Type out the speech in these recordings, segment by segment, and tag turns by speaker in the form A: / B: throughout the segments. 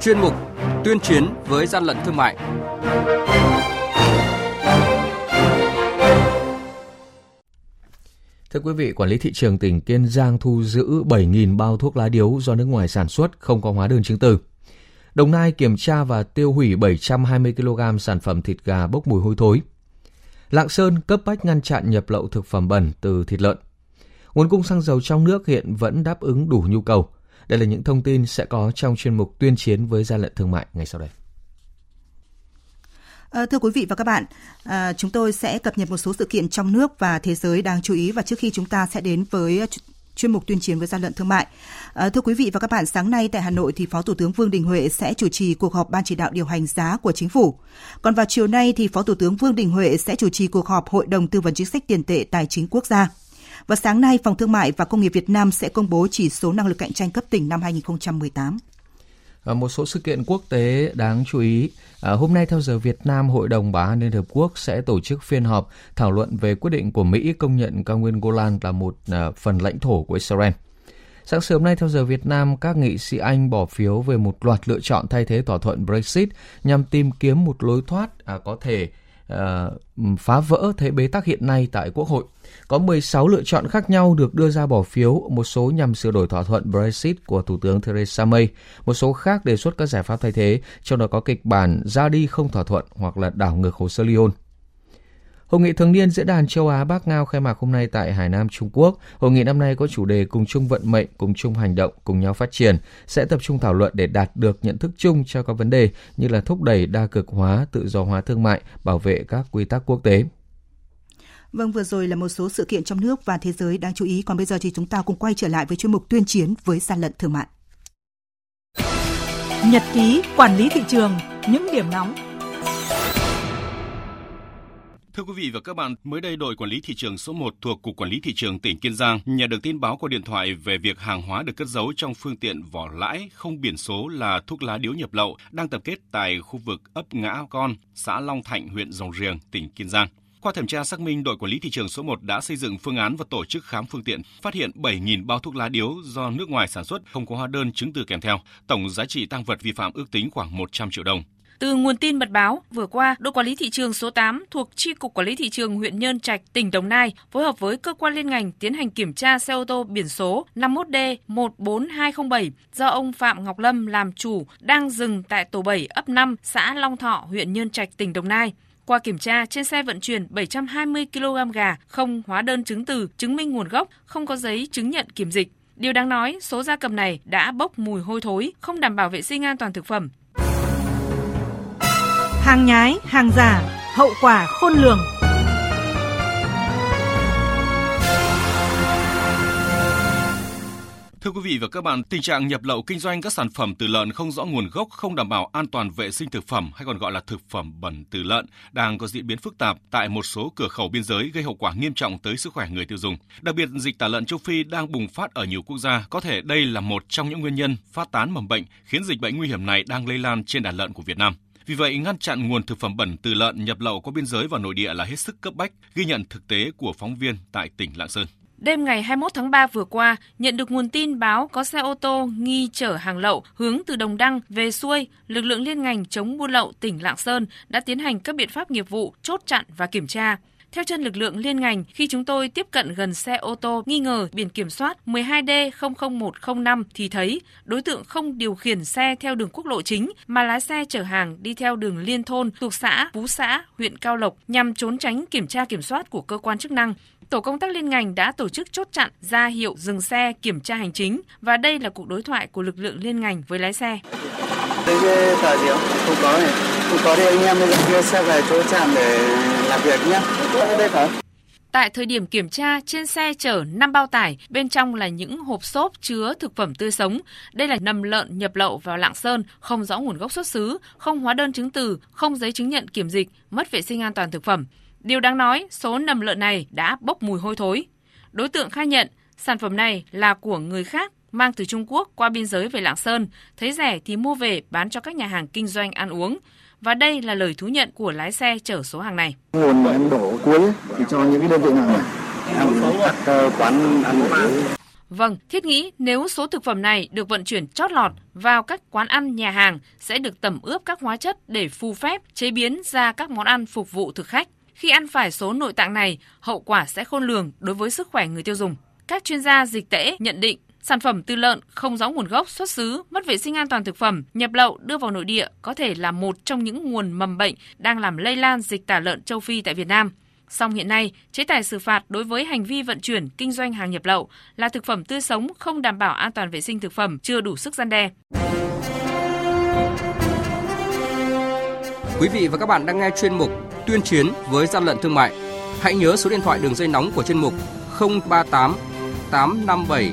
A: chuyên mục Tuyên chiến với gian lận thương mại.
B: Thưa quý vị, quản lý thị trường tỉnh Kiên Giang thu giữ 7.000 bao thuốc lá điếu do nước ngoài sản xuất không có hóa đơn chứng từ. Đồng Nai kiểm tra và tiêu hủy 720 kg sản phẩm thịt gà bốc mùi hôi thối. Lạng Sơn cấp bách ngăn chặn nhập lậu thực phẩm bẩn từ thịt lợn. Nguồn cung xăng dầu trong nước hiện vẫn đáp ứng đủ nhu cầu. Đây là những thông tin sẽ có trong chuyên mục tuyên chiến với gian lận thương mại ngày sau đây.
C: À, thưa quý vị và các bạn, à, chúng tôi sẽ cập nhật một số sự kiện trong nước và thế giới đáng chú ý và trước khi chúng ta sẽ đến với ờ, chuyên mục tuyên chiến với gian lận thương mại. À, thưa quý vị và các bạn, sáng nay tại Hà Nội thì Phó Thủ tướng Vương Đình Huệ sẽ chủ trì cuộc họp ban chỉ đạo điều hành giá của chính phủ. Còn vào chiều nay thì Phó Thủ tướng Vương Đình Huệ sẽ chủ trì cuộc họp Hội đồng tư vấn chính sách tiền tệ tài chính quốc gia. Và sáng nay, Phòng Thương mại và Công nghiệp Việt Nam sẽ công bố chỉ số năng lực cạnh tranh cấp tỉnh năm 2018.
B: À, một số sự kiện quốc tế đáng chú ý. À, hôm nay theo giờ Việt Nam, Hội đồng Bảo an Liên Hợp Quốc sẽ tổ chức phiên họp thảo luận về quyết định của Mỹ công nhận cao nguyên Golan là một à, phần lãnh thổ của Israel. Sáng sớm nay theo giờ Việt Nam, các nghị sĩ Anh bỏ phiếu về một loạt lựa chọn thay thế thỏa thuận Brexit nhằm tìm kiếm một lối thoát à, có thể Ờ, phá vỡ thế bế tắc hiện nay tại Quốc hội. Có 16 lựa chọn khác nhau được đưa ra bỏ phiếu, một số nhằm sửa đổi thỏa thuận Brexit của Thủ tướng Theresa May, một số khác đề xuất các giải pháp thay thế, trong đó có kịch bản ra đi không thỏa thuận hoặc là đảo ngược hồ sơ Lyon. Hội nghị thường niên diễn đàn châu Á Bắc Ngao khai mạc hôm nay tại Hải Nam, Trung Quốc. Hội nghị năm nay có chủ đề cùng chung vận mệnh, cùng chung hành động, cùng nhau phát triển, sẽ tập trung thảo luận để đạt được nhận thức chung cho các vấn đề như là thúc đẩy đa cực hóa, tự do hóa thương mại, bảo vệ các quy tắc quốc tế.
C: Vâng, vừa rồi là một số sự kiện trong nước và thế giới đáng chú ý. Còn bây giờ thì chúng ta cùng quay trở lại với chuyên mục tuyên chiến với gian lận thương mại.
D: Nhật ký quản lý thị trường, những điểm nóng
E: Thưa quý vị và các bạn, mới đây đội quản lý thị trường số 1 thuộc Cục Quản lý Thị trường tỉnh Kiên Giang nhận được tin báo qua điện thoại về việc hàng hóa được cất giấu trong phương tiện vỏ lãi không biển số là thuốc lá điếu nhập lậu đang tập kết tại khu vực ấp Ngã Con, xã Long Thạnh, huyện Rồng Riềng, tỉnh Kiên Giang. Qua thẩm tra xác minh, đội quản lý thị trường số 1 đã xây dựng phương án và tổ chức khám phương tiện, phát hiện 7.000 bao thuốc lá điếu do nước ngoài sản xuất không có hóa đơn chứng từ kèm theo. Tổng giá trị tăng vật vi phạm ước tính khoảng 100 triệu đồng.
F: Từ nguồn tin mật báo, vừa qua, đội quản lý thị trường số 8 thuộc Chi cục Quản lý thị trường huyện Nhơn Trạch, tỉnh Đồng Nai phối hợp với cơ quan liên ngành tiến hành kiểm tra xe ô tô biển số 51D 14207 do ông Phạm Ngọc Lâm làm chủ đang dừng tại tổ 7 ấp 5, xã Long Thọ, huyện Nhơn Trạch, tỉnh Đồng Nai. Qua kiểm tra, trên xe vận chuyển 720 kg gà không hóa đơn chứng từ, chứng minh nguồn gốc, không có giấy chứng nhận kiểm dịch. Điều đáng nói, số gia cầm này đã bốc mùi hôi thối, không đảm bảo vệ sinh an toàn thực phẩm.
D: Hàng nhái, hàng giả, hậu quả khôn lường.
E: Thưa quý vị và các bạn, tình trạng nhập lậu kinh doanh các sản phẩm từ lợn không rõ nguồn gốc, không đảm bảo an toàn vệ sinh thực phẩm hay còn gọi là thực phẩm bẩn từ lợn đang có diễn biến phức tạp tại một số cửa khẩu biên giới gây hậu quả nghiêm trọng tới sức khỏe người tiêu dùng. Đặc biệt, dịch tả lợn châu Phi đang bùng phát ở nhiều quốc gia, có thể đây là một trong những nguyên nhân phát tán mầm bệnh khiến dịch bệnh nguy hiểm này đang lây lan trên đàn lợn của Việt Nam. Vì vậy, ngăn chặn nguồn thực phẩm bẩn từ lợn nhập lậu qua biên giới vào nội địa là hết sức cấp bách, ghi nhận thực tế của phóng viên tại tỉnh Lạng Sơn.
F: Đêm ngày 21 tháng 3 vừa qua, nhận được nguồn tin báo có xe ô tô nghi chở hàng lậu hướng từ Đồng Đăng về xuôi, lực lượng liên ngành chống buôn lậu tỉnh Lạng Sơn đã tiến hành các biện pháp nghiệp vụ chốt chặn và kiểm tra. Theo chân lực lượng liên ngành, khi chúng tôi tiếp cận gần xe ô tô nghi ngờ biển kiểm soát 12D00105 thì thấy đối tượng không điều khiển xe theo đường quốc lộ chính mà lái xe chở hàng đi theo đường liên thôn thuộc xã Phú Xã, huyện Cao Lộc nhằm trốn tránh kiểm tra kiểm soát của cơ quan chức năng tổ công tác liên ngành đã tổ chức chốt chặn ra hiệu dừng xe kiểm tra hành chính và đây là cuộc đối thoại của lực lượng liên ngành với lái xe.
G: Đây cái tờ gì không? Không có này. Không có thì anh em bây giờ kia xe về chỗ trạm để làm việc nhé. Đây phải.
F: Tại thời điểm kiểm tra, trên xe chở 5 bao tải, bên trong là những hộp xốp chứa thực phẩm tươi sống. Đây là nầm lợn nhập lậu vào Lạng Sơn, không rõ nguồn gốc xuất xứ, không hóa đơn chứng từ, không giấy chứng nhận kiểm dịch, mất vệ sinh an toàn thực phẩm. Điều đáng nói, số nầm lợn này đã bốc mùi hôi thối. Đối tượng khai nhận sản phẩm này là của người khác mang từ Trung Quốc qua biên giới về Lạng Sơn, thấy rẻ thì mua về bán cho các nhà hàng kinh doanh ăn uống. Và đây là lời thú nhận của lái xe chở số hàng này.
G: Nguồn mà em đổ cuối thì cho những cái đơn vị nào này? Em các quán ăn
F: Vâng, thiết nghĩ nếu số thực phẩm này được vận chuyển chót lọt vào các quán ăn, nhà hàng sẽ được tẩm ướp các hóa chất để phù phép chế biến ra các món ăn phục vụ thực khách. Khi ăn phải số nội tạng này, hậu quả sẽ khôn lường đối với sức khỏe người tiêu dùng. Các chuyên gia dịch tễ nhận định sản phẩm từ lợn không rõ nguồn gốc xuất xứ, mất vệ sinh an toàn thực phẩm, nhập lậu đưa vào nội địa có thể là một trong những nguồn mầm bệnh đang làm lây lan dịch tả lợn châu Phi tại Việt Nam. Song hiện nay, chế tài xử phạt đối với hành vi vận chuyển, kinh doanh hàng nhập lậu là thực phẩm tươi sống không đảm bảo an toàn vệ sinh thực phẩm chưa đủ sức gian đe.
A: Quý vị và các bạn đang nghe chuyên mục Tuyên chiến với gian lận thương mại. Hãy nhớ số điện thoại đường dây nóng của chuyên mục 038 857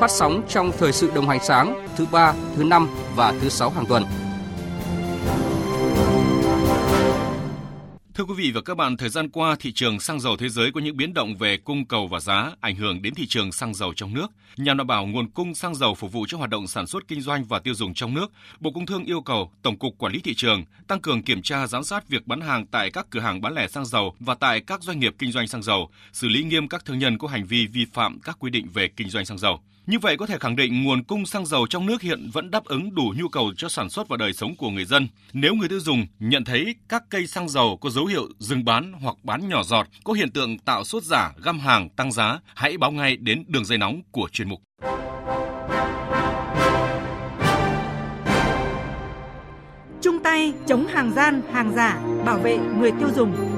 A: phát sóng trong thời sự đồng hành sáng thứ ba, thứ năm và thứ sáu hàng tuần.
E: Thưa quý vị và các bạn, thời gian qua thị trường xăng dầu thế giới có những biến động về cung cầu và giá ảnh hưởng đến thị trường xăng dầu trong nước. Nhằm đảm bảo nguồn cung xăng dầu phục vụ cho hoạt động sản xuất kinh doanh và tiêu dùng trong nước, Bộ Công Thương yêu cầu Tổng cục Quản lý thị trường tăng cường kiểm tra giám sát việc bán hàng tại các cửa hàng bán lẻ xăng dầu và tại các doanh nghiệp kinh doanh xăng dầu, xử lý nghiêm các thương nhân có hành vi vi phạm các quy định về kinh doanh xăng dầu. Như vậy có thể khẳng định nguồn cung xăng dầu trong nước hiện vẫn đáp ứng đủ nhu cầu cho sản xuất và đời sống của người dân. Nếu người tiêu dùng nhận thấy các cây xăng dầu có dấu hiệu dừng bán hoặc bán nhỏ giọt, có hiện tượng tạo sốt giả, găm hàng, tăng giá, hãy báo ngay đến đường dây nóng của chuyên mục.
D: Chung tay chống hàng gian, hàng giả, bảo vệ người tiêu dùng.